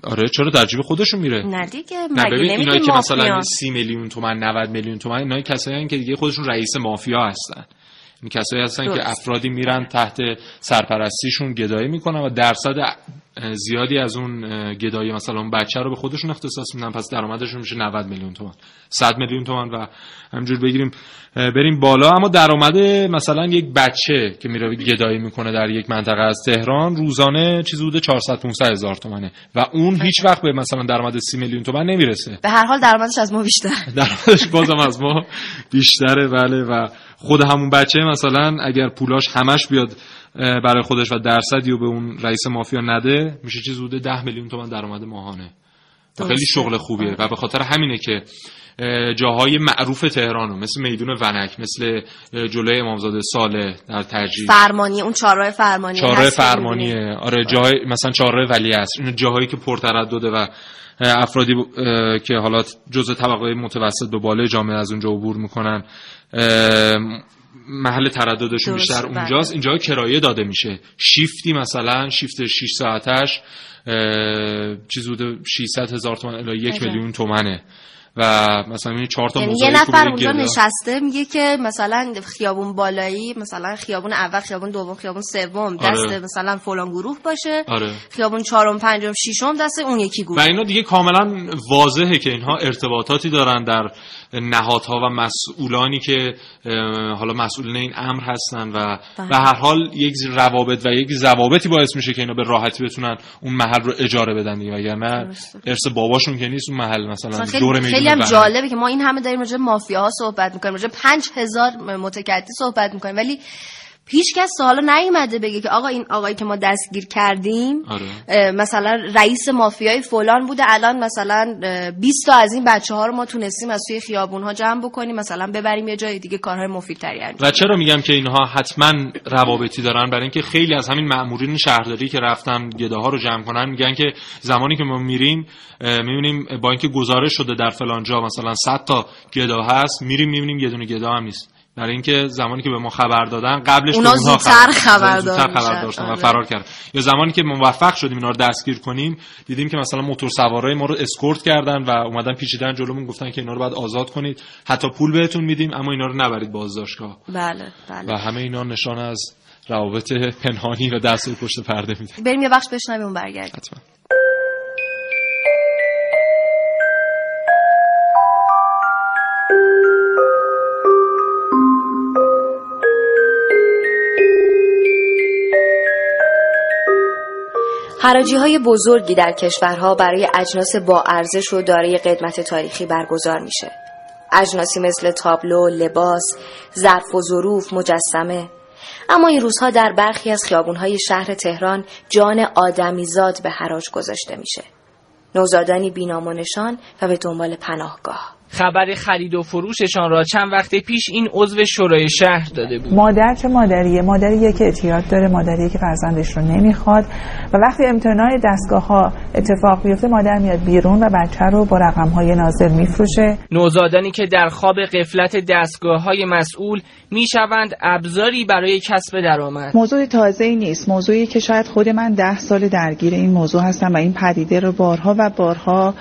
آره چرا در جیب خودشون میره نه دیگه نه مگه ببین اینایی که مثلا مافیا 30 میلیون تومن 90 میلیون تومن اینایی کسایی هستن که دیگه خودشون رئیس مافیا هستن این کسایی هستن که درست. افرادی میرن تحت سرپرستیشون گدایی می‌کنن و درصد زیادی از اون گدایی مثلا بچه رو به خودشون اختصاص میدن پس درآمدشون میشه 90 میلیون تومن 100 میلیون تومن و همجور بگیریم. بریم بالا. اما درآمد مثلا یک بچه که میره گدایی می‌کنه در یک منطقه از تهران روزانه چیزی بوده 400 500 هزار تومنه. و اون هیچ وقت به مثلا درآمد 30 میلیون تومن نمی‌رسه. به هر حال درآمدش از ما بیشتر. [LAUGHS] درآمدش بازم از ما بیشتره. بله و خود همون بچه مثلا اگر پولاش همش بیاد برای خودش و درصدی رو به اون رئیس مافیا نده میشه چیز بوده 10 میلیون تومن درآمد ماهانه. و خیلی. شغل خوبیه. و به خاطر همینه که اه، جاهای معروف تهرانو مثل میدون ونک مثل جلوی امامزاده صالح در ترجیح. فرمانیه اون چهارراه فرمانیه چهارراه فرمانیه. آره جاهای مثلا چهارراه ولی است این جاهایی که پرتردده و افرادی که حالا جزء طبقه متوسط به بالای جامعه از اونجا عبور می‌کنن. محل ترددشون بیشتر بله. اونجاست. اینجا کرایه داده میشه. شیفتی مثلا شیفت 6 ساعتش چیز بوده 600 هزار تومن الی یک عجب. میلیون تومنه. و مثلا این چهار تا یعنی یه نفر اونجا نشسته میگه که مثلا خیابون بالایی مثلا خیابون اول خیابون دوم خیابون سوم دست آره. مثلا فلان گروه باشه. آره. خیابون چهارم پنجم ششم دست اون یکی و گروه اینا دیگه کاملا واضحه که اینها ارتباطاتی دارن در نهادها و مسئولانی که حالا مسئولین این امر هستن و بله. به هر حال یک روابط و یک ضوابطی باعث میشه که اینا به راحتی بتونن اون محل رو اجاره بدن دیگه وگرنه. ارث باباشون که نیست اون محل مثلا مثلا دور خیلی, هم ونک. جالبه که ما این همه داریم راجع مافیاها صحبت می‌کنیم راجع به پنج هزار متکدی صحبت می‌کنیم ولی هیچ کس حالا نیومده بگه که آقا این آقایی که ما دستگیر کردیم آره. مثلا رئیس مافیای فلان بوده الان مثلا اه، 20 تا از این بچه ها رو ما تونستیم از توی خیابون ها جمع بکنیم مثلا ببریم یه جای دیگه کارهای مفیدتری انجام و چرا میگم که اینها حتما روابطی دارن؟ برای اینکه خیلی از همین مأمورین شهرداری که رفتن گداها رو جمع کنن میگن که زمانی که ما میریم می‌بینیم با اینکه گزارش شده در فلان جا مثلا 100 تا گدا هست میریم می‌بینیم یه دونه گدا هم نیست. برای اینکه زمانی که به ما خبر دادن قبلش اونا زودتر زودتر میشن. خبر داشتن و آره. فرار کردن. یا زمانی که موفق شدیم اینا رو دستگیر کنیم دیدیم که مثلا موتور سوارای ما رو اسکورت کردن و اومدن پیچیدن جلومون گفتن که اینا رو باید آزاد کنید. حتی پول بهتون میدیم اما اینا رو نبرید بازداشتگاه. بله بله. و همه اینا نشان از روابط پنهانی و دست پشت پرده میده. بریم یه بخش بشنویم اون برگردیم. حتما. حراجی های بزرگی در کشورها برای اجناس با ارزش و دارای قدمت تاریخی برگزار میشه. اجناسی مثل تابلو، لباس، ظرف و ظروف، مجسمه. اما این روزها در برخی از خیابونهای شهر تهران جان آدمیزاد به حراج گذاشته میشه. نوزادانی بینام و نشان و به دنبال پناهگاه. خبر خرید و فروششان را چند وقت پیش این عضو شورای شهر داده بود. مادر چه مادریه مادریه که اعتیاد داره مادریه که فرزندش رو نمی‌خواد و وقتی امتناع دستگاه ها اتفاق بیفته مادر میاد بیرون و بچه رو با رقم های ناظر میفروشه. نوزادانی که در خواب قفلت دستگاه های مسئول می‌شوند ابزاری برای کسب درآمد. موضوع تازه ای نیست. موضوعی که شاید خود من ده سال درگیر این موضوع هستم و این پدیده رو بارها و بارها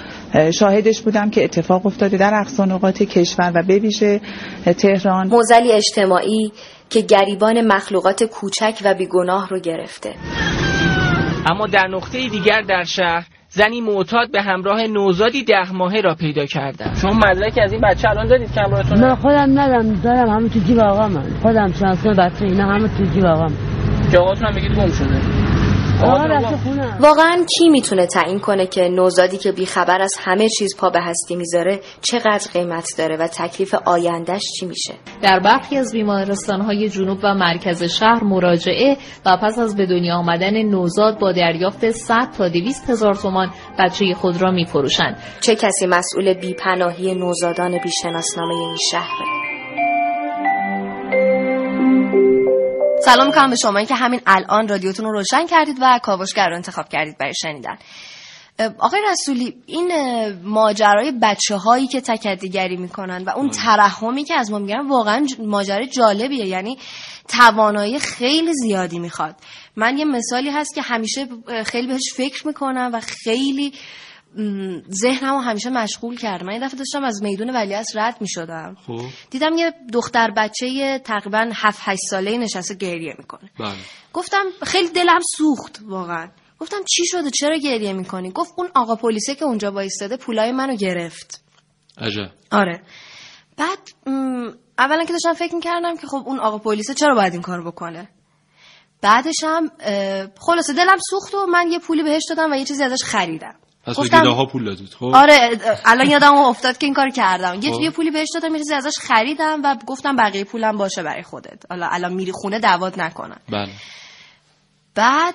شاهدش بودم که اتفاق افتاده. در اقصا نقاط کشور و به ویژه تهران. موزلی اجتماعی که گریبان مخلوقات کوچک و بیگناه رو گرفته. اما در نقطه دیگر در شهر زنی معتاد به همراه نوزادی ده ماهه را پیدا کردن شما مدرکی از این بچه الان دارید که همراهتون من خودم ندارم. دارم همه تو جیب آقا من خودم شانسه بچه اینا همه تو جیب آقا من که آقاتون هم بگید گم شده. واقعا. کی می‌تونه تعیین کنه که نوزادی که بیخبر از همه چیز پا به هستی می‌ذاره چقدر قیمت داره و تکلیف آیندهش چی میشه؟ در برخی از بیمارستانهای جنوب و مرکز شهر مراجعه و پس از به دنیا آمدن نوزاد با دریافت 100 تا 200 هزار تومان بچه خود را میفروشند. چه کسی مسئول بیپناهی نوزادان بیشناسنامه این شهره سلام می‌کنم به شما. که همین الان رادیوتون رو روشن کردید و کاوشگر رو انتخاب کردید برای شنیدن. آقای رسولی این ماجرای بچه هایی که تکدیگری می‌کنن و اون ترحمی که از ما می‌گیرن واقعا ماجرای جالبیه. یعنی توانایی خیلی زیادی می‌خواد. من یه مثالی هست که همیشه خیلی بهش فکر می‌کنم و خیلی ذهنم رو همیشه مشغول کرد من این دفعه داشتم از میدون ولیعصر رد می شدم خب. دیدم یه دختر بچه تقریبا 7 8 ساله نشسته گریه می‌کنه. بله. گفتم خیلی دلم سوخت واقعا. گفتم چی شده؟ چرا گریه می‌کنی؟ گفت اون آقا پلیسه که اونجا وایستاده پولای منو گرفت. عجب. آره. بعد اولا که داشتم فکر می‌کردم که خب اون آقا پلیسه چرا باید این کارو بکنه؟ بعدش هم خلاصه دلم سوخت و من یه پولی بهش دادم و یه چیزی ازش خریدم. پس گفتم- به ها پول دادید؟ خب. آره الان یادم افتاد که این کار کردم. یه خب. یه پولی بهش دادم یه چیزی ازش خریدم و گفتم بقیه پولم باشه برای خودت. حالا الان میری خونه دعوت نکنن. بله. بعد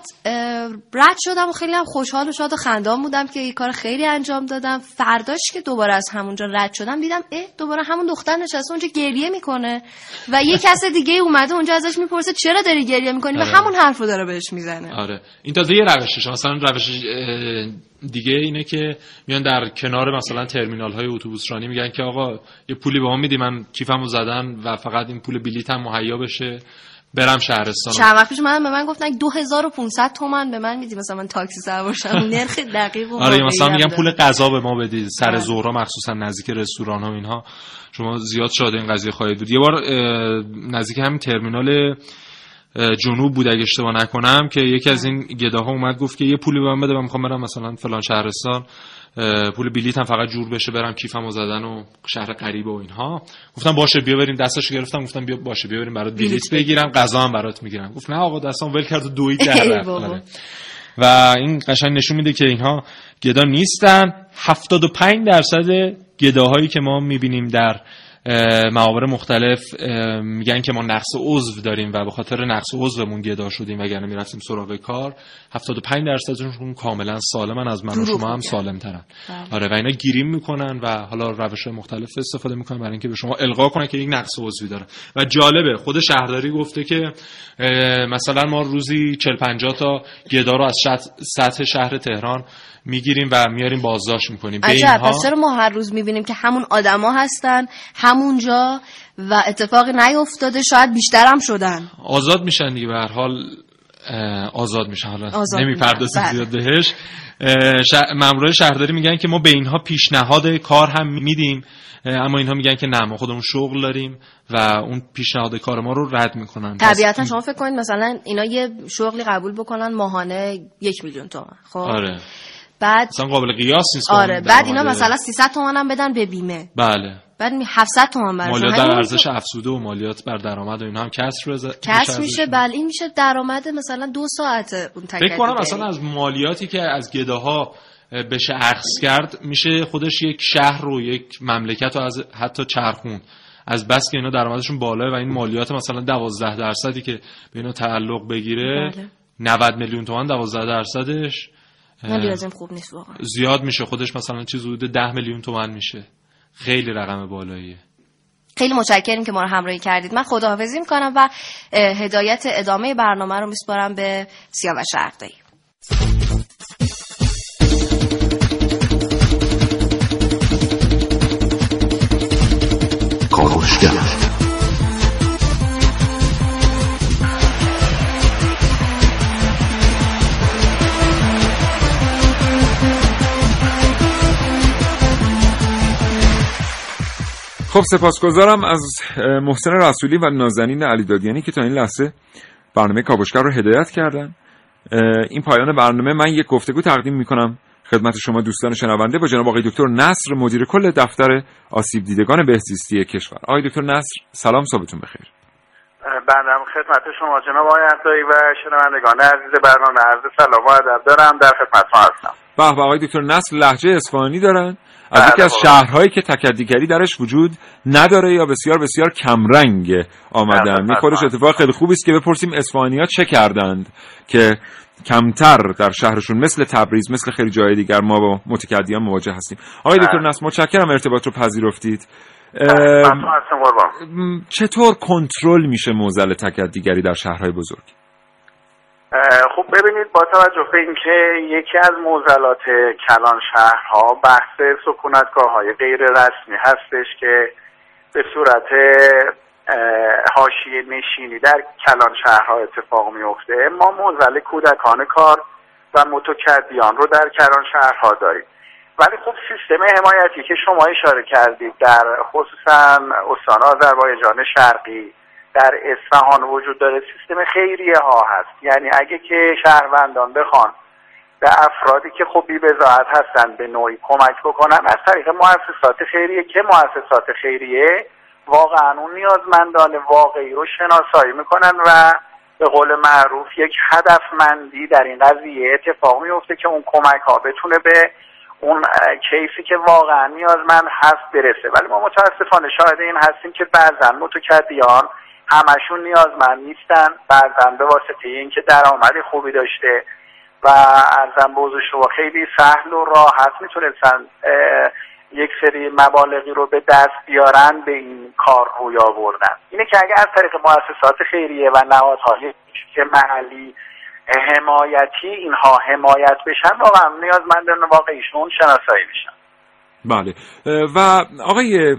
رد شدم و خیلی هم خوشحال و شاد و خندان بودم که یه کار خیلی انجام دادم. فرداش که دوباره از همونجا رد شدم دیدم اه دوباره همون دختر نشسته اونجا گریه می‌کنه و یه [LAUGHS] کس دیگه اومده اونجا ازش می‌پرسه چرا داری گریه می‌کنی؟ و آره. همون حرفو داره بهش می‌زنه. آره. این تازه یه روشش مثلا روش دیگه اینه که میان در کنار مثلا ترمینال های اتوبوس رانی میگن که آقا یه پولی به ما میدی من کیفمو زدن و فقط این پول بلیتم مهیا بشه. برم شهرستان. چند وقت پیش من به من گفتن 2500 تومن به من میدی. مثلا من تاکسی سوار شم [LAUGHS] نرخ دقیق و آره مثلا داره. پول غذا به ما بدید. سر بله. ظهرها مخصوصا نزدیک رستوران ها و اینها. شما زیاد شاهد این قضیه خواهید بود. یه بار نزدیک همین ترمینال جنوب بود اگه اشتباه نکنم که یکی از این گداها اومد گفت که یه پولی به من بده من می‌خوام برم مثلا فلان شهرستان. پول بلیط هم فقط جور بشه برم کیفمو زدن و شهر غریب و اینها. گفتم باشه بیا بریم دستش گرفتم گفتم بیا باشه بیا بریم برات بلیط بگیرم غذا هم برات می‌گیرم. گفت نه آقا دستام ول کرد و دوید ای [LAUGHS] در. آره. و این قشنگ نشون میده که اینها گدا نیستن. 75 درصد گداهایی که ما می‌بینیم در معابر مختلف میگن که ما نقص عضو داریم و به خاطر نقص عضومون گدا شدیم وگرنه می‌رفتیم سراغ کار 75 درصدشون کاملا سالمن از من و شما هم. سالم ترن بله. آره و اینا گیریم می‌کنن و حالا روش مختلف استفاده می‌کنن برای اینکه به شما القا کنن که یک نقص عضوی داره و جالبه خود شهرداری گفته که مثلا ما روزی 40 50 تا گدا رو از سطح شهر تهران می‌گیریم و میاریم بازداشت می‌کنیم. به عجب اینها پس چرا ما هر روز می‌بینیم که همون آدما هستن همونجا و اتفاقی نیفتاده شاید بیشتر هم شدن. آزاد میشن دیگه به هر حال آزاد میشن. حالا نمی‌پردازیم میشن، زیاد بهش. مامورای شهرداری میگن که ما به اینها پیشنهاد کار هم میدیم. اما اینها میگن که نه ما خودمون شغل داریم و اون پیشنهاد کار ما رو رد می‌کنن. طبیعتا شما فکر کنید مثلا اینا یه شغلی قبول بکنن ماهانه یک میلیون تومن. خب؟ آره. بعد اصلا قابل قیاس نیست آره بعد اینا مثلا 300 تومن هم بدن به بیمه. بله. بعد می 700 تومن براشون. مالیات در ارزش افزوده و مالیات بر درآمد و اینها هم کسر بز... کس میشه بله این میشه درآمد مثلا دو ساعت اون تک فکر کنم. اصلا از مالیاتی که از گداها بشه اخذ کرد میشه خودش یک شهر رو یک مملکت رو از حتی چرخون از بس که اینا درآمدشون بالاه و این مالیات مثلا 12 درصدی که به اینا تعلق بگیره بله. 90 میلیون تومان 12 درصدش. نه لازم خوب نیست واقعا. زیاد میشه. خودش مثلا چیز حدود 10 میلیون تومان میشه. خیلی رقم بالاییه. خیلی متشکریم که ما رو همراهی کردید. من خداحافظی می‌کنم و هدایت ادامه برنامه رو میسپارم به سیاوش عقدایی کاوشگر خب سپاسگزارم از محسن رسولی و نازنین علی دادیانی که تا این لحظه برنامه کاوشگر رو هدایت کردن. این پایان برنامه من یک گفتگو تقدیم می‌کنم خدمت شما دوستان شنونده با جناب آقای دکتر نصر مدیر کل دفتر آسیب دیدگان بهزیستی کشور. آقای دکتر نصر سلام صبحتون بخیر. بندم خدمت شما جناب آقای اقدایی و شنوندگان عزیز برنامه عرض سلام و ادب دارم در خدمت هستم. به به آقای دکتر نصر لحجه اصفهانی دارن. از بله یکی از بابا. شهرهایی که تکدیگری درش وجود نداره یا بسیار بسیار کمرنگ آمدن بله، این خودش بله. اتفاق خیلی خوبی است که بپرسیم اصفهانی ها چه کردند که کمتر در شهرشون مثل تبریز مثل خیلی جای دیگر ما با متکدیان مواجه هستیم آقای بله. دکتر نصر متشکرم ارتباط رو پذیرفتید چطور کنترل میشه موزل تکدیگری در شهرهای بزرگ خب ببینید با توجه به اینکه یکی از موزلات کلان شهرها بحث سکونتگاه غیر رسمی هستش که به صورت حاشیه نشینی در کلان شهرها اتفاق میفته ما موزل کودکان کار و متکدیان رو در کلان شهرها داریم. ولی خب سیستم حمایتی که شما اشاره کردید در خصوصا استان آذربایجان شرقی در اصفهان وجود داره سیستم خیریه ها هست. یعنی اگه که شهروندان بخوان به افرادی که خب بی بزاعت هستن به نوعی کمک بکنن از طریق مؤسسات خیریه که مؤسسات خیریه واقعا اون نیازمندان واقعی رو شناسایی می‌کنن و به قول معروف یک هدفمندی در این قضیه اتفاق میفته که اون کمک ها بتونه به اون کیفی که واقعا نیازمند هست برسه. ولی ما متاسفانه شاهد این هستیم که بعضا متکدیان همشون نیازمند نیستن. بعضا به واسطه اینکه درآمد خوبی داشته و ارزم حضور شما خیلی سهل و راحت می‌تونستن یک سری مبالغی رو به دست بیارن به این کار روی آوردن. اینه که اگه از طریق مؤسسات خیریه و نهادهای که محلی حمایتی اینها حمایت بشن واقعا نیازمندان واقعیشون شناسایی میشن. بله. و آقای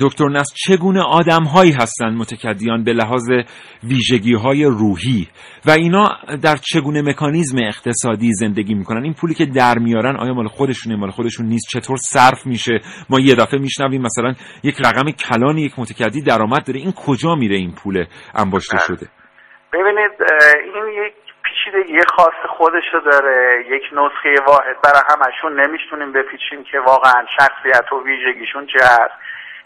دکتر نصر چگونه آدم هایی هستند متکدیان به لحاظ ویژگی های روحی و اینا در چگونه مکانیزم اقتصادی زندگی می‌کنن؟ این پولی که در میارن آیا مال خودشونه مال خودشون نیست؟ چطور صرف میشه؟ ما یه دفعه میشنویم مثلا یک رقم کلانی یک متکدی درآمد داره. این کجا میره این پول انباشته شده؟ ببینید این یک پیچیدگی خاص خودشو داره یک نسخه واحد. برای همشون نمی‌تونیم بپیچیم که واقعا شخصیت و ویژگیشون چه هست.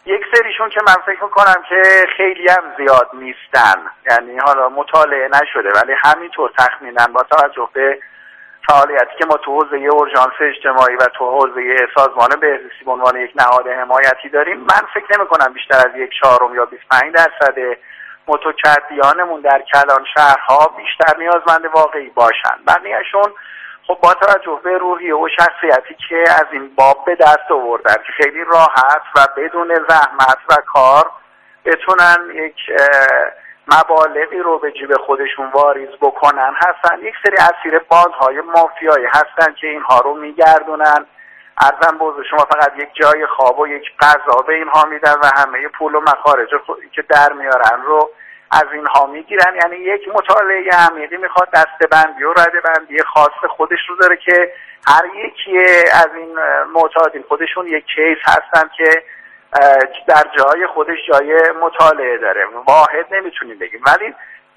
یک سریشون که من فکر می‌کنم که خیلی هم زیاد نیستن. یعنی حالا مطالعه نشده ولی همینطور تخمینا با توجه به فعالیتی که ما تو حوزه اورژانس اجتماعی و تو حوزه سازمان بهزیستی به عنوان یک نهاد حمایتی داریم من فکر نمی کنم بیشتر از یک چهارم یا 25 درصد متکدیانمون در کلان شهرها بیشتر نیازمند واقعی باشن. بقیهشون خب با توجه به روحیه و شخصیتی که از این باب به دست آوردن که خیلی راحت و بدون زحمت و کار بتونن یک مبالغی رو به جیب خودشون واریز بکنن هستن. یک سری اسیر باندهای مافیایی هستن که اینها رو میگردونن. ارزم بزرگ شما فقط یک جای خواب و یک غذا به اینها میدن و همه پول و مخارج که در میارن رو از اینها می‌گیرن. یعنی یک مطالعه عمیقی می‌خواد دستبندی و ردبندی خاص خودش رو داره که هر یکی از این معتادین خودشون یک کیس هستن که در جای خودش جای مطالعه داره. واحد نمی‌تونیم بگیم. ولی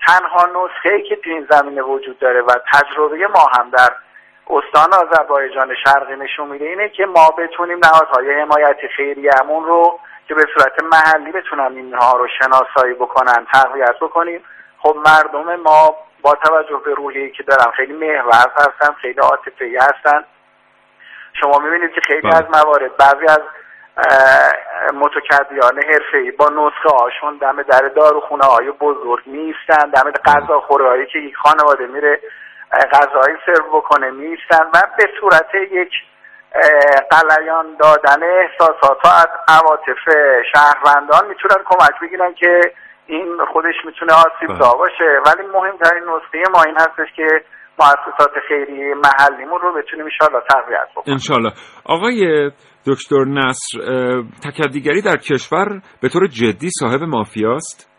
تنها نسخه که تو این زمینه وجود داره و تجربه ما هم در استان آذربایجان شرقی نشون میده اینه که ما بتونیم نهادهای حمایتی خیریه‌مون رو که به صورت محلی بتونن اینها رو شناسایی بکنن تقویت بکنیم خب مردم ما با توجه به روحیه‌ای که دارن خیلی محور هستن خیلی عاطفی هستن شما می‌بینید که خیلی بله. از موارد بعضی از متکدیان حرفه‌ای با نسخه هاشون دم در داروخونه های بزرگ نیستن دم غذاخوره هایی که یک خانواده میره غذایی سرو بکنه نیستن و به صورت یک قلیان دادن احساسات از عواطف شهروندان می‌تونن کمک بگیرن که این خودش می‌تونه آسیب زا باشه. ولی مهمترین نسخه ما این هستش که مؤسسات خیریه محلیمون رو بتونیم انشاءالله تقویت بکنیم. انشالله آقای دکتر نصر تکدیگری در کشور به طور جدی صاحب مافیاست؟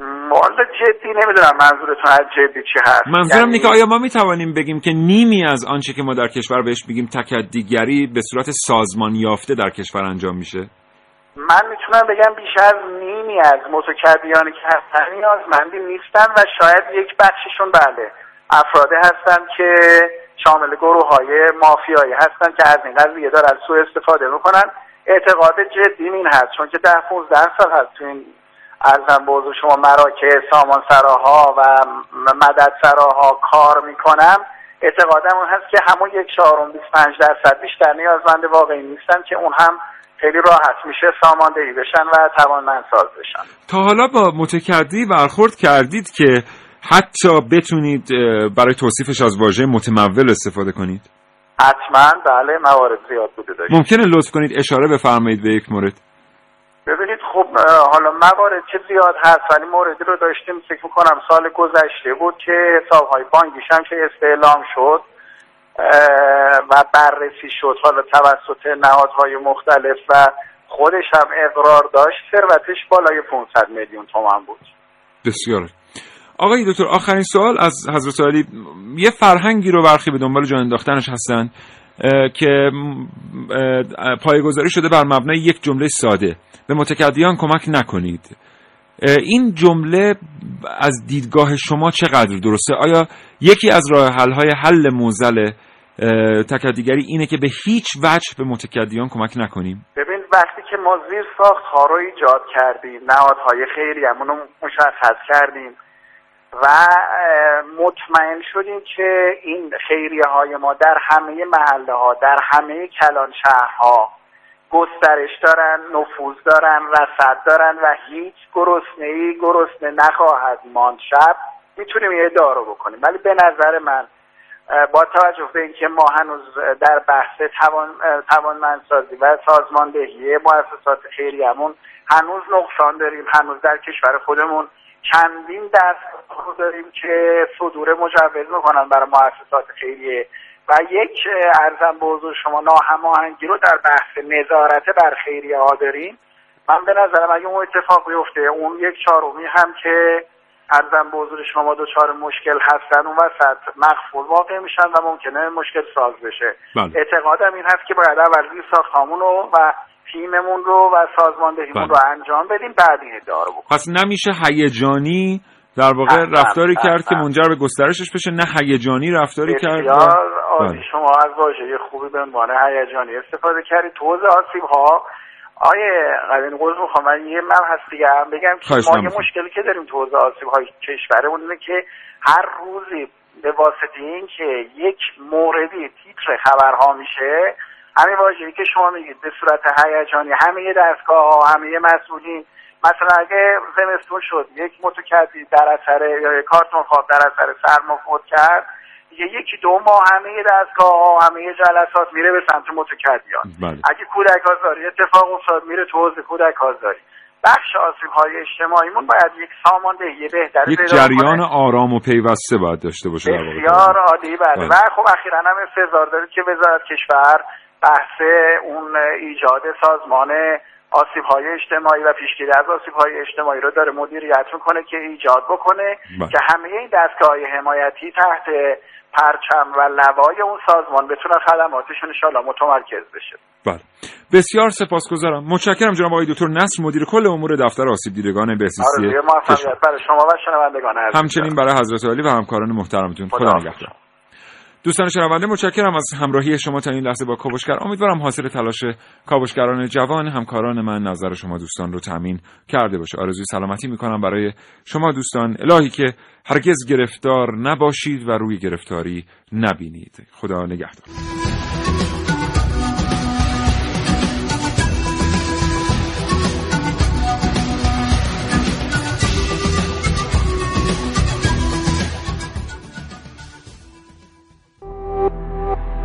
والا جدی نمی‌دونم منظورتون از جدی چی هست. منظورم یعنی که آیا ما می‌توانیم بگیم که نیمی از آنچه که ما در کشور بهش میگیم تکدیگری به صورت سازمان یافته در کشور انجام میشه؟ من می‌تونم بگم بیش از نیمی از متکدیانی که هستن نیازمندی نیستن و شاید یک بخششون بله افرادی هستن که شامل گروه های مافیایی هستن که از این قضیه دارن سوء استفاده می‌کنن. اعتقاد جدی این هست چون که ده 15 سال هست تو این ارزم به شما مراکز سامان سراها و مدد سراها کار می‌کنم. اعتقادم اون هست که همون یک چهارم 25 درصد بیشتر نیازمند واقعی نیستن که اون هم خیلی راحت میشه ساماندهی بشن و توانمندساز بشن. تا حالا با متکدی برخورد کردید که حتی بتونید برای توصیفش از واژه متمول استفاده کنید؟ حتما. بله موارد زیاد بوده داشت ممکنه لطف کنید اشاره بفرمایید به یک مورد. ببینید خب حالا موارد که زیاد هست ولی موردی رو داشتیم فکر کنم سال گذشته بود که حسابهای بانکیش هم که استعلام شد و بررسی شد حالا توسط نهادهای مختلف و خودش هم اقرار داشت ثروتش بالای 500 میلیون تومان بود. بسیار. آقای دکتر آخرین سوال از حضرت علی. یه فرهنگی رو برخی به دنبال جان انداختنش هستن. که پایگذاری شده بر مبنای یک جمله ساده. به متکدیان کمک نکنید. این جمله از دیدگاه شما چقدر درسته؟ آیا یکی از راه حل های حل موزل تکدیگری اینه که به هیچ وجه به متکدیان کمک نکنیم؟ ببین وقتی که ما زیر ساخت ها رو ایجاد کردیم نهادهای خیلی رو مشخص کردیم. و مطمئن شدیم که این خیریه های ما در همه محله ها در همه کلان شهرها گسترش دارن نفوذ دارن رصد دارن و هیچ گرسنه ای گرسنه نخواهد ماند. شب می‌تونیم یه دارو بکنیم. ولی به نظر من با توجه به اینکه ما هنوز در بحث توان توانمندسازی و سازماندهی مؤسسات خیریمون هنوز نقصان داریم هنوز در کشور خودمون چندین دست داریم که صدور مجوز می‌کنن برای مؤسسات خیریه. و یک ارزم به حضور شما ناهماهنگی رو در بحث نظارت بر خیریه ها داریم. من به نظرم اگه اون اتفاق بیفته اون یک چهارمی هم که ارزم به حضور شما دچار مشکل هستن اون وسط مخفول واقع میشن و ممکنه مشکل ساز بشه. بله. اعتقادم این هست که باید اول زیر ساختامون رو و تیممون رو و سازماندهیمون بله. رو انجام بدیم بعد این ادعا رو بکنیم پس نمیشه هیجانی در واقع رفتاری کرد که اصلا. منجر به گسترشش بشه نه هیجانی رفتاری کرد عالی بله. شما از واژه خوبی به عنوان هیجانی استفاده کردید توزیع آسیب ها آیه قدین قوز می‌خوام من یه من هست دیگه هم بگم که ما یه. مشکلی که داریم توزیع آسیب های کشورمون اینه که هر روزی به واسطه این که یک موردی تیتر خبرها میشه همین واژه‌ای که شما میگید به صورت هیجانی همه دستگاه ها همه مسئولین مثلا اگه زمستون شد یک متکدی در اثر یا یک کارتون خواب در اثر سرما فوت کرد دیگه یکی دو ماه همه دستگاه ها همه جلسات میره به سمت متکدیان بله. اگه کودک آزاری اتفاق افتاد میره تو حوزه کودک آزاری بخش آسیب های اجتماعیمون باید یک ساماندهی بهتری یک جریان کنه. آرام و پیوسته باید داشته باشه. بسیار عالی بله بله. و خب اخیرا هم انتظار دارید که وزارت کشور بحث اون ایجاد سازمان آسیب های اجتماعی و پیشگیری از آسیب های اجتماعی رو داره مدیریت می‌کنه که ایجاد بکنه بله. که همه این دستگاه های حمایتی تحت پرچم و لوای اون سازمان بتونن خدماتشون انشاءالله متمرکز بشه. بله. بسیار سپاسگزارم. متشکرم جناب آقای دکتر نصر مدیر کل امور دفتر آسیب دیدگان کشور. موفقیت. برای شما و شنوندگان همچنین برای حضرت علی و همکاران محترمتون. خدا نگهدار. دوستان شنونده متشکرم از همراهی شما تا این لحظه با کاوشگر. امیدوارم حاصل تلاش کاوشگران جوان همکاران من نظر شما دوستان رو تامین کرده باشه. آرزوی سلامتی می‌کنم برای شما دوستان. الهی که هرگز گرفتار نباشید و روی گرفتاری نبینید. خدا نگهدار.